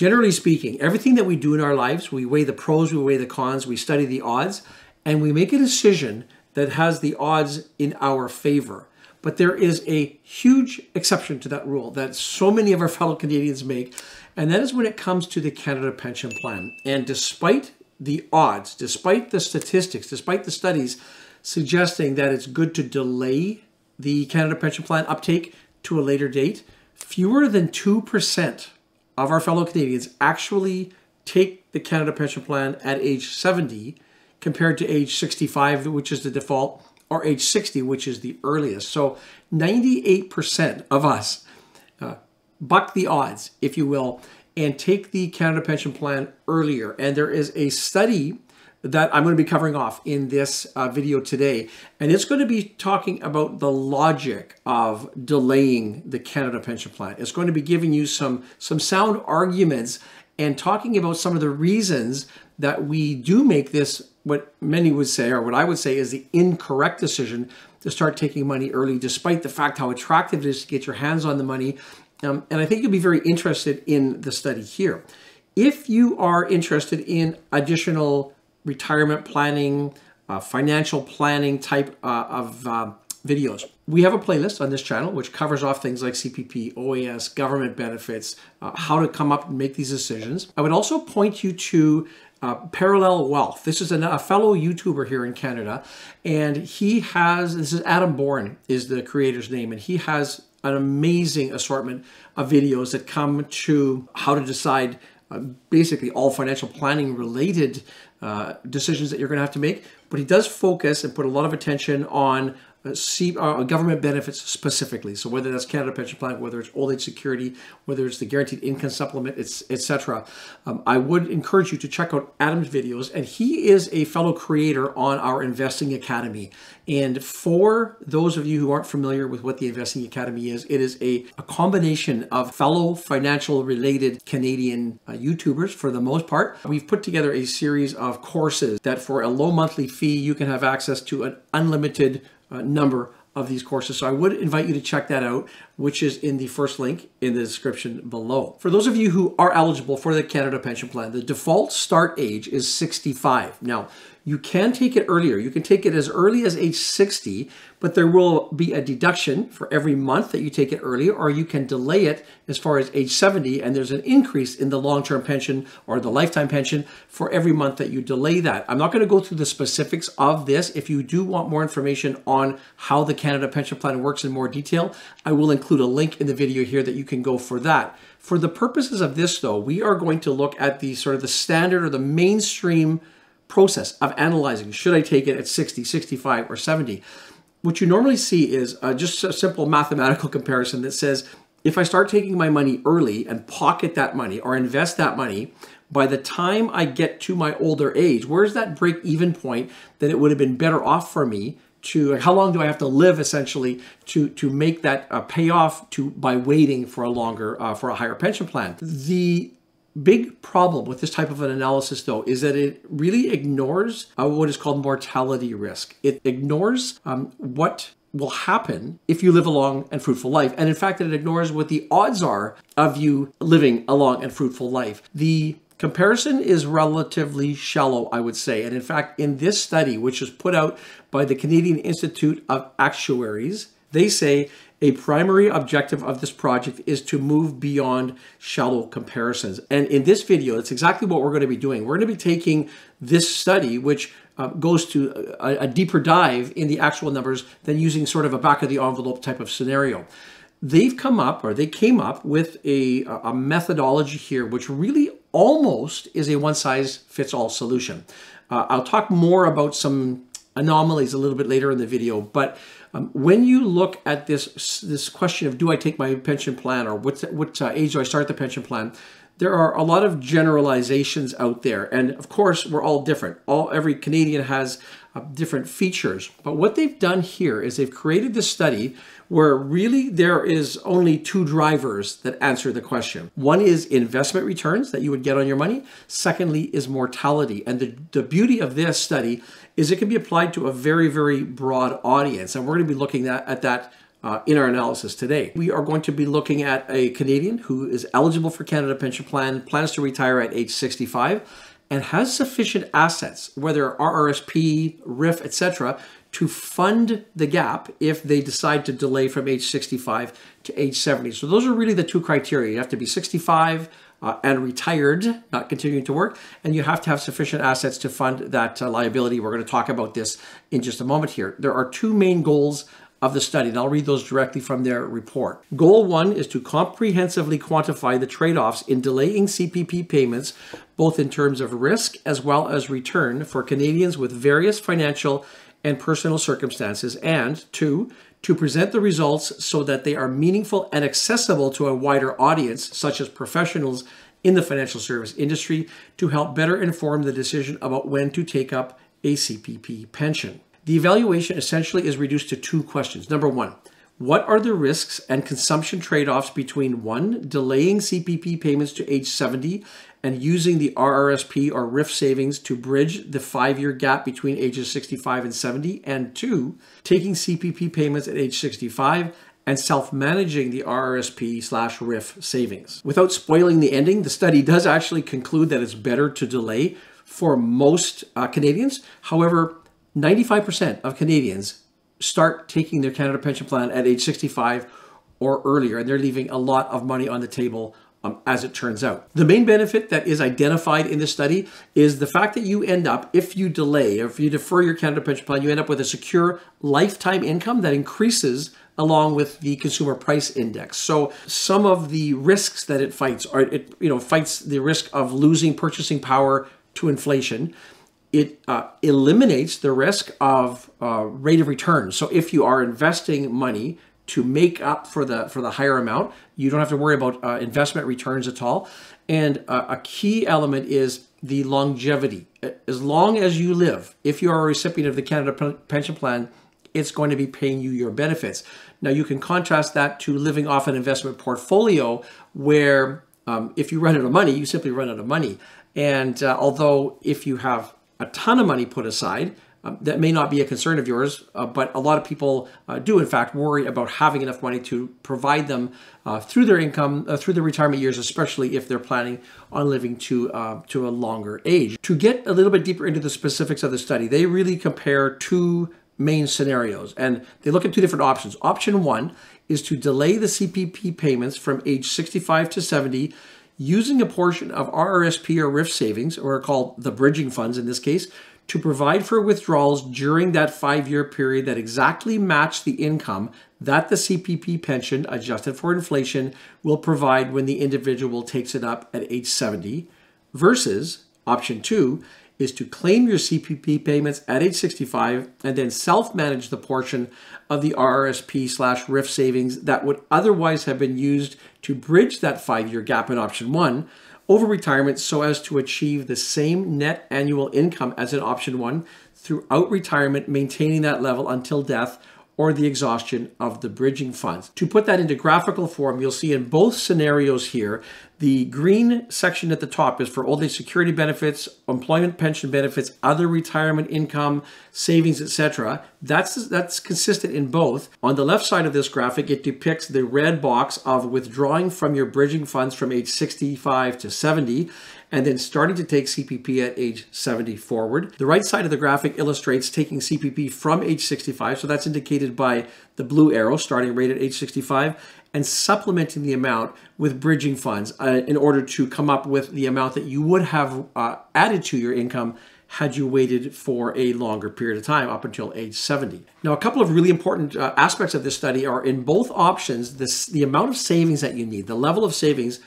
generally speaking, everything that we do in our lives, we weigh the pros, we weigh the cons, we study the odds, and we make a decision that has the odds in our favor. But there is a huge exception to that rule that so many of our fellow Canadians make, and that is when it comes to the Canada Pension Plan. And despite the odds, despite the statistics, despite the studies suggesting that it's good to delay the Canada Pension Plan uptake to a later date, fewer than 2% of our fellow Canadians actually take the Canada Pension Plan at age 70 compared to age 65, which is the default, or age 60, which is the earliest. So 98% of us uh, buck the odds, if you will, and take the Canada Pension Plan earlier. And there is a study that I'm going to be covering off in this uh, video today. And it's going to be talking about the logic of delaying the Canada Pension Plan. It's going to be giving you some, some sound arguments and talking about some of the reasons that we do make this what many would say, or what I would say, is the incorrect decision to start taking money early, despite the fact how attractive it is to get your hands on the money. Um, and I think you'll be very interested in the study here. If you are interested in additional retirement planning, uh, financial planning type uh, of uh, videos. We have a playlist on this channel which covers off things like CPP, OAS, government benefits, uh, how to come up and make these decisions. I would also point you to uh, Parallel Wealth. This is an, a fellow YouTuber here in Canada, and he has, this is Adam Bourne is the creator's name, and he has an amazing assortment of videos that come to how to decide uh, basically all financial planning related uh, decisions that you're going to have to make. But he does focus and put a lot of attention on uh, uh, government benefits specifically. So whether that's Canada Pension Plan, whether it's old age security, whether it's the guaranteed income supplement, etc. Um, I would encourage you to check out Adam's videos, and he is a fellow creator on our Investing Academy. And for those of you who aren't familiar with what the Investing Academy is, it is a, a combination of fellow financial related Canadian uh, YouTubers for the most part. We've put together a series of courses that for a low monthly fee, you can have access to an unlimited Uh, number of these courses. So I would invite you to check that out, which is in the first link in the description below. For those of you who are eligible for the Canada Pension Plan, the default start age is 65. Now, you can take it earlier. You can take it as early as age 60, but there will be a deduction for every month that you take it earlier, or you can delay it as far as age 70, and there's an increase in the long-term pension or the lifetime pension for every month that you delay that. I'm not going to go through the specifics of this. If you do want more information on how the Canada Pension Plan works in more detail, I will include a link in the video here that you can go for that. For the purposes of this, though, we are going to look at the sort of the standard or the mainstream process of analyzing should I take it at 60, 65, or 70. What you normally see is uh, just a simple mathematical comparison that says if I start taking my money early and pocket that money or invest that money, by the time I get to my older age, where's that break even point that it would have been better off for me to how long do I have to live essentially to to make that uh, payoff to by waiting for a longer uh, for a higher pension plan. The big problem with this type of an analysis, though, is that it really ignores uh, what is called mortality risk. It ignores um, what will happen if you live a long and fruitful life. And in fact, it ignores what the odds are of you living a long and fruitful life. The comparison is relatively shallow, I would say. And in fact, in this study, which was put out by the Canadian Institute of Actuaries, they say a primary objective of this project is to move beyond shallow comparisons. And in this video, that's exactly what we're going to be doing. We're going to be taking this study, which uh, goes to a, a deeper dive in the actual numbers than using sort of a back of the envelope type of scenario they've come up or they came up with a, a, methodology here which really almost is a one size fits all solution. Uh, I'll talk more about some anomalies a little bit later in the video, but um, when you look at this this question of do I take my pension plan or what what uh, age do I start the pension plan, there are a lot of generalizations out there, and of course we're all different. All every Canadian has uh, different features, but what they've done here is they've created this study where really there is only two drivers that answer the question. One is investment returns that you would get on your money. Secondly is mortality. And the, the beauty of this study is it can be applied to a very, very broad audience. And we're going to be looking at, at that uh, in our analysis today. We are going to be looking at a Canadian who is eligible for Canada Pension Plan, plans to retire at age 65, and has sufficient assets, whether RRSP, RRIF, etc., to fund the gap if they decide to delay from age 65 to age 70. So those are really the two criteria. You have to be 65 uh, and retired, not continuing to work, and you have to have sufficient assets to fund that uh, liability. We're going to talk about this in just a moment here. There are two main goals of the study, and I'll read those directly from their report. Goal one is to comprehensively quantify the trade offs in delaying CPP payments, both in terms of risk as well as return for Canadians with various financial and personal circumstances, and two, to present the results so that they are meaningful and accessible to a wider audience, such as professionals in the financial service industry, to help better inform the decision about when to take up a CPP pension. The evaluation essentially is reduced to two questions. Number one, what are the risks and consumption trade offs between one, delaying CPP payments to age 70 and using the RRSP or RRIF savings to bridge the five year gap between ages 65 and 70, and two, taking CPP payments at age 65 and self-managing the RRSP slash RIF savings. Without spoiling the ending, the study does actually conclude that it's better to delay for most uh, Canadians. However, 95% of Canadians start taking their Canada Pension Plan at age 65 or earlier, and they're leaving a lot of money on the table um, as it turns out. The main benefit that is identified in this study is the fact that you end up, if you delay, or if you defer your Canada Pension Plan, you end up with a secure lifetime income that increases along with the consumer price index. So some of the risks that it fights are it you know fights the risk of losing purchasing power to inflation it uh, eliminates the risk of uh, rate of return. So if you are investing money to make up for the for the higher amount, you don't have to worry about uh, investment returns at all. And uh, a key element is the longevity. As long as you live, if you are a recipient of the Canada Pension Plan, it's going to be paying you your benefits. Now you can contrast that to living off an investment portfolio where um, if you run out of money, you simply run out of money. And uh, although if you have a ton of money put aside. Um, that may not be a concern of yours, uh, but a lot of people uh, do, in fact, worry about having enough money to provide them uh, through their income, uh, through their retirement years, especially if they're planning on living to uh, to a longer age. To get a little bit deeper into the specifics of the study, they really compare two main scenarios, and they look at two different options. Option one is to delay the CPP payments from age 65 to 70 using a portion of RRSP or RRIF savings, or called the bridging funds in this case, to provide for withdrawals during that five year period that exactly match the income that the CPP pension, adjusted for inflation, will provide when the individual takes it up at age 70, versus option two is to claim your CPP payments at age 65 and then self-manage the portion of the RRSP slash RRIF savings that would otherwise have been used to bridge that five-year gap in option one over retirement so as to achieve the same net annual income as in option one throughout retirement, maintaining that level until death or the exhaustion of the bridging funds. To put that into graphical form, you'll see in both scenarios here, the green section at the top is for old age security benefits, employment pension benefits, other retirement income, savings, etc. That's that's consistent in both. On the left side of this graphic, it depicts the red box of withdrawing from your bridging funds from age 65 to 70 and then starting to take CPP at age 70 forward. The right side of the graphic illustrates taking CPP from age 65, so that's indicated by the blue arrow starting right at age 65, and supplementing the amount with bridging funds uh, in order to come up with the amount that you would have uh, added to your income had you waited for a longer period of time up until age 70. Now, a couple of really important uh, aspects of this study are in both options, this, the amount of savings that you need, the level of savings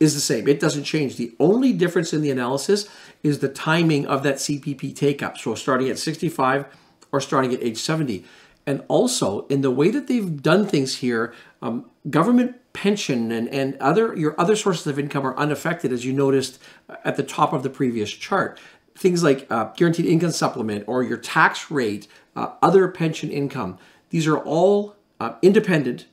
is the same. It doesn't change. The only difference in the analysis is the timing of that CPP take up. So starting at 65 or starting at age 70. And also in the way that they've done things here, um, government pension and, and other your other sources of income are unaffected, as you noticed at the top of the previous chart. Things like uh, guaranteed income supplement or your tax rate, uh, other pension income. These are all uh, independent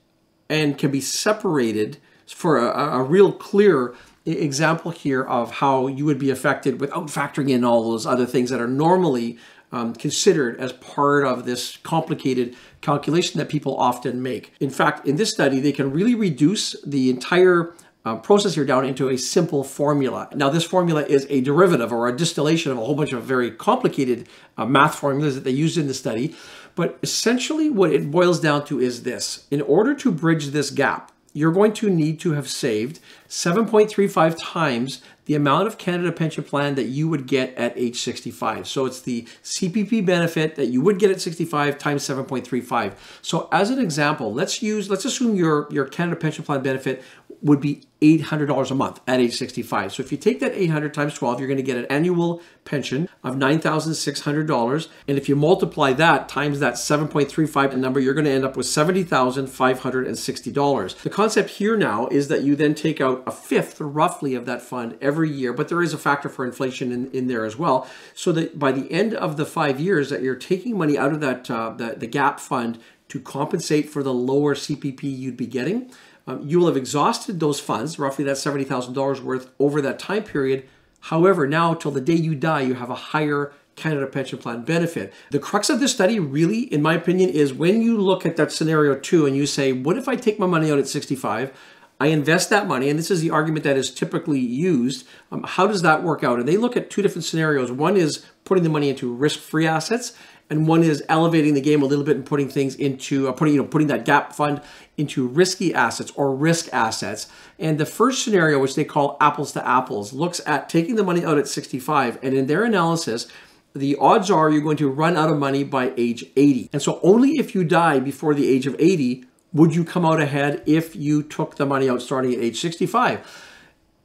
and can be separated for a, a real clear example here of how you would be affected without factoring in all those other things that are normally um, considered as part of this complicated calculation that people often make. In fact, in this study, they can really reduce the entire uh, process here down into a simple formula. Now, this formula is a derivative or a distillation of a whole bunch of very complicated uh, math formulas that they used in the study. But essentially, what it boils down to is this. In order to bridge this gap, you're going to need to have saved 7.35 times the amount of Canada Pension Plan that you would get at age 65. So it's the CPP benefit that you would get at 65 times 7.35. So as an example, let's use, let's assume your, your Canada Pension Plan benefit would be $800 a month at age 65. So if you take that 800 times 12, you're going to get an annual pension of $9,600. And if you multiply that times that 7.35 number, you're going to end up with $70,560. The concept here now is that you then take out a fifth roughly of that fund every year, but there is a factor for inflation in, in there as well. So that by the end of the five years that you're taking money out of that uh, the, the gap fund to compensate for the lower CPP you'd be getting, um, you will have exhausted those funds, roughly that $70,000 worth over that time period. However, now till the day you die, you have a higher Canada Pension Plan benefit. The crux of this study really, in my opinion, is when you look at that scenario two and you say, what if I take my money out at 65? I invest that money, and this is the argument that is typically used. Um, how does that work out? And they look at two different scenarios. One is putting the money into risk-free assets, and one is elevating the game a little bit and putting things into uh, putting you know putting that gap fund into risky assets or risk assets. And the first scenario, which they call apples to apples, looks at taking the money out at 65, and in their analysis. The odds are you're going to run out of money by age 80. And so only if you die before the age of 80 would you come out ahead if you took the money out starting at age 65.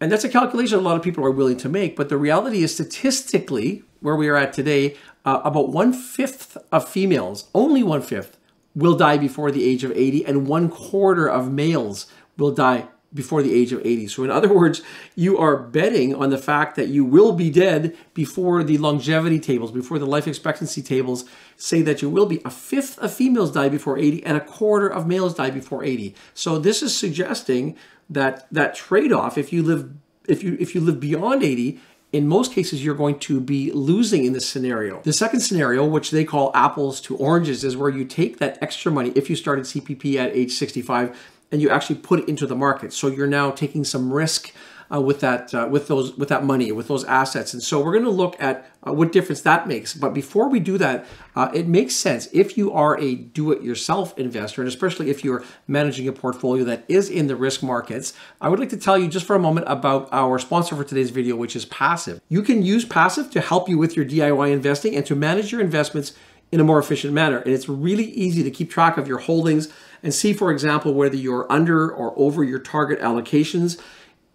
And that's a calculation a lot of people are willing to make. But the reality is, statistically, where we are at today, uh, about one fifth of females, only one fifth, will die before the age of 80, and one quarter of males will die before the age of 80. So, in other words, you are betting on the fact that you will be dead before the longevity tables, before the life expectancy tables say that you will be. A fifth of females die before 80, and a quarter of males die before 80. So, this is suggesting that that trade-off if you live if you if you live beyond 80 in most cases you're going to be losing in this scenario. The second scenario, which they call apples to oranges, is where you take that extra money if you started CPP at age 65 and you actually put it into the market. So you're now taking some risk uh, with that uh, with those with that money with those assets. And so we're going to look at uh, what difference that makes. But before we do that uh, it makes sense if you are a do-it-yourself investor and especially if you're managing a portfolio that is in the risk markets i would like to tell you just for a moment about our sponsor for today's video which is Passiv. You can use Passiv to help you with your diy investing and to manage your investments in a more efficient manner. And it's really easy to keep track of your holdings and see for example whether you're under or over your target allocations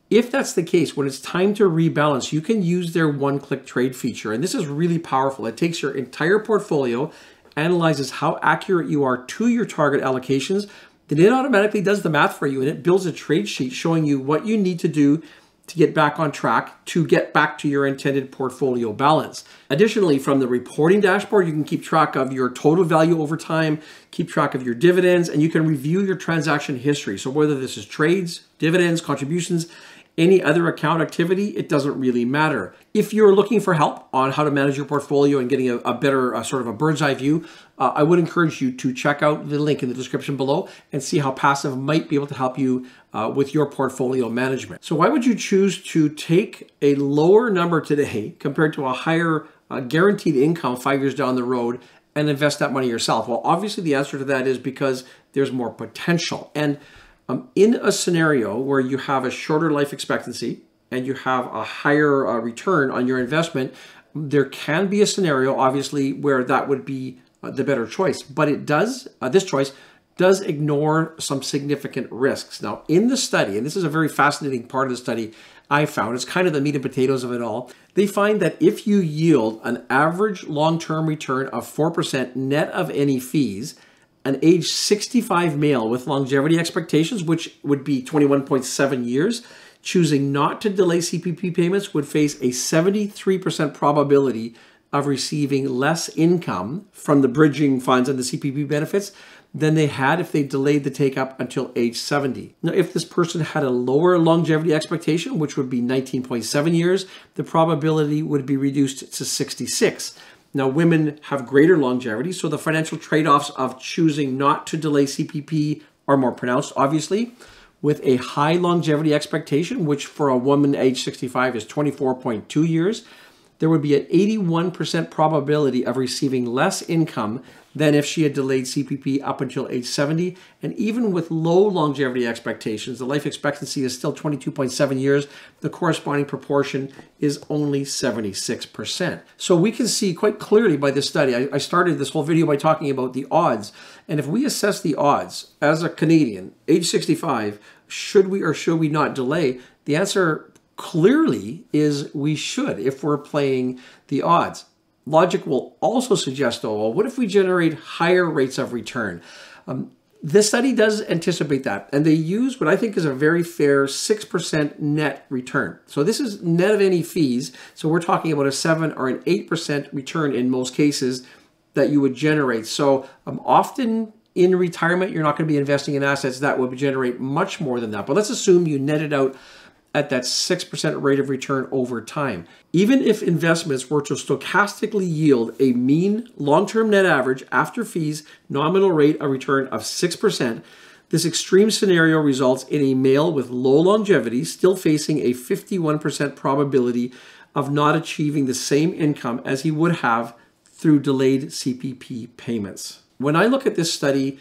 if that's the case, when it's time to rebalance, you can use their one click trade feature. And this is really powerful. It takes your entire portfolio, analyzes how accurate you are to your target allocations, then it automatically does the math for you and it builds a trade sheet showing you what you need to do to get back on track to get back to your intended portfolio balance. Additionally, from the reporting dashboard, you can keep track of your total value over time, keep track of your dividends, and you can review your transaction history. So whether this is trades, dividends, contributions, any other account activity, it doesn't really matter. If you're looking for help on how to manage your portfolio and getting a, a better uh, sort of a bird's eye view, uh, I would encourage you to check out the link in the description below and see how Passiv might be able to help you uh, with your portfolio management. So why would you choose to take a lower number today compared to a higher uh, guaranteed income five years down the road and invest that money yourself? Well, obviously the answer to that is because there's more potential. And um, in a scenario where you have a shorter life expectancy and you have a higher uh, return on your investment, there can be a scenario, obviously, where that would be uh, the better choice. But it does, uh, this choice does ignore some significant risks. Now, in the study, and this is a very fascinating part of the study I found, it's kind of the meat and potatoes of it all. They find that if you yield an average long term return of 4% net of any fees, an age 65 male with longevity expectations, which would be 21.7 years, choosing not to delay CPP payments would face a 73% probability of receiving less income from the bridging funds and the CPP benefits than they had if they delayed the take up until age 70. Now, if this person had a lower longevity expectation, which would be 19.7 years, the probability would be reduced to 66. Now, women have greater longevity, so the financial trade offs of choosing not to delay CPP are more pronounced, obviously. With a high longevity expectation, which for a woman age 65 is 24.2 years, there would be an 81% probability of receiving less income than if she had delayed CPP up until age 70. And even with low longevity expectations, the life expectancy is still 22.7 years. The corresponding proportion is only 76%. So we can see quite clearly by this study, I, I started this whole video by talking about the odds. And if we assess the odds as a Canadian, age 65, should we or should we not delay? The answer clearly is we should if we're playing the odds. Logic will also suggest, though, well, what if we generate higher rates of return? Um, this study does anticipate that, and they use what I think is a very fair 6% net return. So this is net of any fees. So we're talking about a 7 or an 8% return in most cases that you would generate. So um, often in retirement, you're not going to be investing in assets that would generate much more than that. But let's assume you netted out at that 6% rate of return over time. Even if investments were to stochastically yield a mean long term net average after fees nominal rate of return of 6%, this extreme scenario results in a male with low longevity still facing a 51% probability of not achieving the same income as he would have through delayed CPP payments. When I look at this study,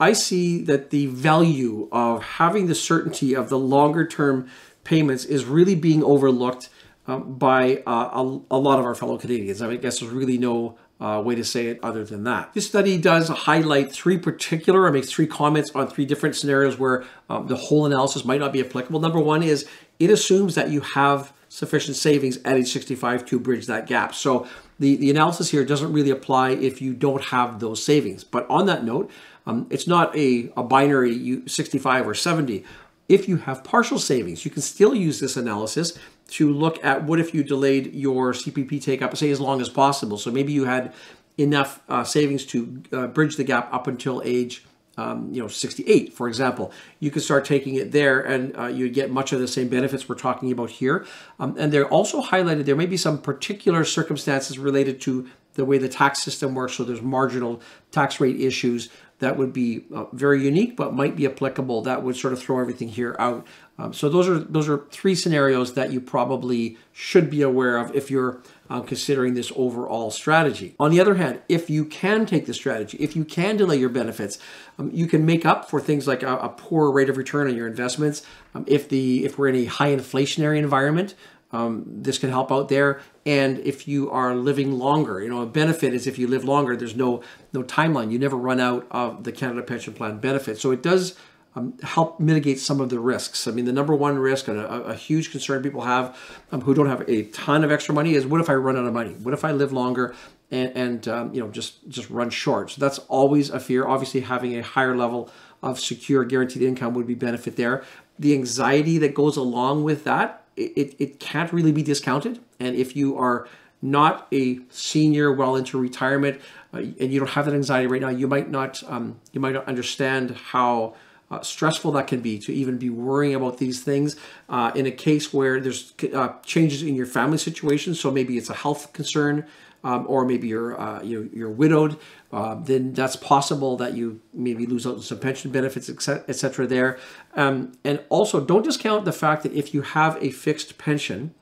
I see that the value of having the certainty of the longer term payments is really being overlooked um, by uh, a, a, lot of our fellow Canadians. I, mean, I guess there's really no uh, way to say it other than that. This study does highlight three particular, or makes three comments on three different scenarios where um, the whole analysis might not be applicable. Number one is it assumes that you have sufficient savings at age 65 to bridge that gap. So the, the analysis here doesn't really apply if you don't have those savings. But on that note, um, it's not a, a binary 65 or 70 if you have partial savings, you can still use this analysis to look at what if you delayed your CPP take up, say, as long as possible. So maybe you had enough uh, savings to uh, bridge the gap up until age um, you know, 68, for example. You could start taking it there and uh, you'd get much of the same benefits we're talking about here. Um, and they're also highlighted, there may be some particular circumstances related to the way the tax system works. So there's marginal tax rate issues that would be uh, very unique, but might be applicable. That would sort of throw everything here out. Um, so those are those are three scenarios that you probably should be aware of if you're uh, considering this overall strategy. On the other hand, if you can take the strategy, if you can delay your benefits, um, you can make up for things like a, a poor rate of return on your investments. Um, if the if we're in a high inflationary environment, um, this can help out there. And if you are living longer, you know, a benefit is if you live longer, there's no no timeline. You never run out of the Canada Pension Plan benefit. So it does um, help mitigate some of the risks. I mean, the number one risk and a, a huge concern people have um, who don't have a ton of extra money is what if I run out of money? What if I live longer and, and um, you know just just run short? So that's always a fear. Obviously, having a higher level of secure guaranteed income would be benefit there. The anxiety that goes along with that it, it can't really be discounted. And if you are not a senior well into retirement uh, and you don't have that anxiety right now, you might not um, you might not understand how uh, stressful that can be to even be worrying about these things uh, in a case where there's uh, changes in your family situation. So maybe it's a health concern, um, or maybe you're, uh, you're, you're widowed. Uh, then that's possible that you maybe lose out on some pension benefits, etc. There, um, and also don't discount the fact that if you have a fixed pension,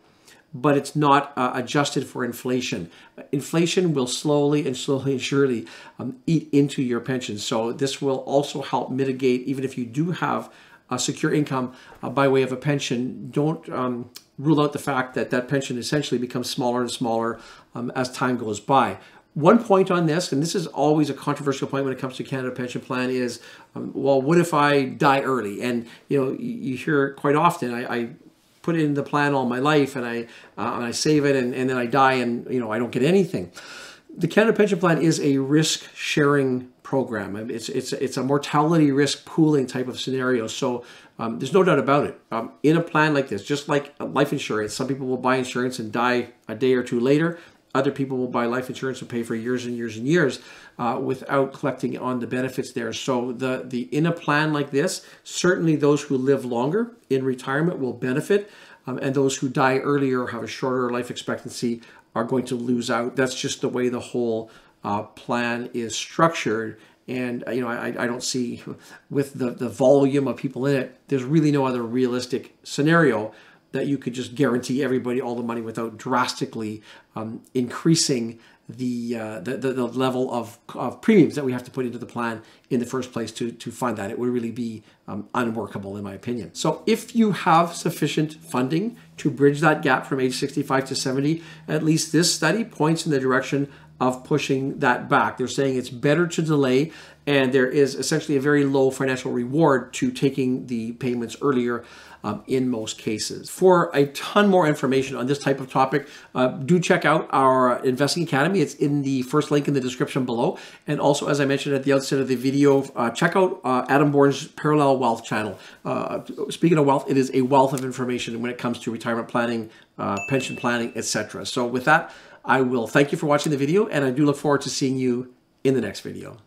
but it's not uh, adjusted for inflation. Inflation will slowly and slowly and surely um, eat into your pension. So this will also help mitigate, even if you do have secure income uh, by way of a pension, don't um, rule out the fact that that pension essentially becomes smaller and smaller um, as time goes by. One point on this, and this is always a controversial point when it comes to Canada Pension Plan, is um, well, what if I die early? And you know, you hear quite often, I, I put in the plan all my life, and I uh, and I save it, and, and then I die, and you know, I don't get anything. The Canada Pension Plan is a risk sharing program. It's it's it's a mortality risk pooling type of scenario. So um, there's no doubt about it. Um, in a plan like this, just like life insurance, some people will buy insurance and die a day or two later. Other people will buy life insurance and pay for years and years and years uh, without collecting on the benefits there. So the the in a plan like this, certainly those who live longer in retirement will benefit. um, and those who die earlier have a shorter life expectancy are going to lose out. That's just the way the whole uh, plan is structured. And uh, you know, I, I don't see with the, the volume of people in it, there's really no other realistic scenario that you could just guarantee everybody all the money without drastically um, increasing the, uh, the, the, the level of, of premiums that we have to put into the plan in the first place to, to fund that. It would really be um, unworkable in my opinion. So if you have sufficient funding to bridge that gap from age 65 to 70, at least this study points in the direction of pushing that back. They're saying it's better to delay, and there is essentially a very low financial reward to taking the payments earlier um, in most cases. For a ton more information on this type of topic, uh, do check out our Investing Academy. It's in the first link in the description below. And also, as I mentioned at the outset of the video, uh, check out uh, Adam Bourne's Parallel Wealth channel. Uh, speaking of wealth, it is a wealth of information when it comes to retirement planning, uh, pension planning, etc. So with that, I will thank you for watching the video and I do look forward to seeing you in the next video.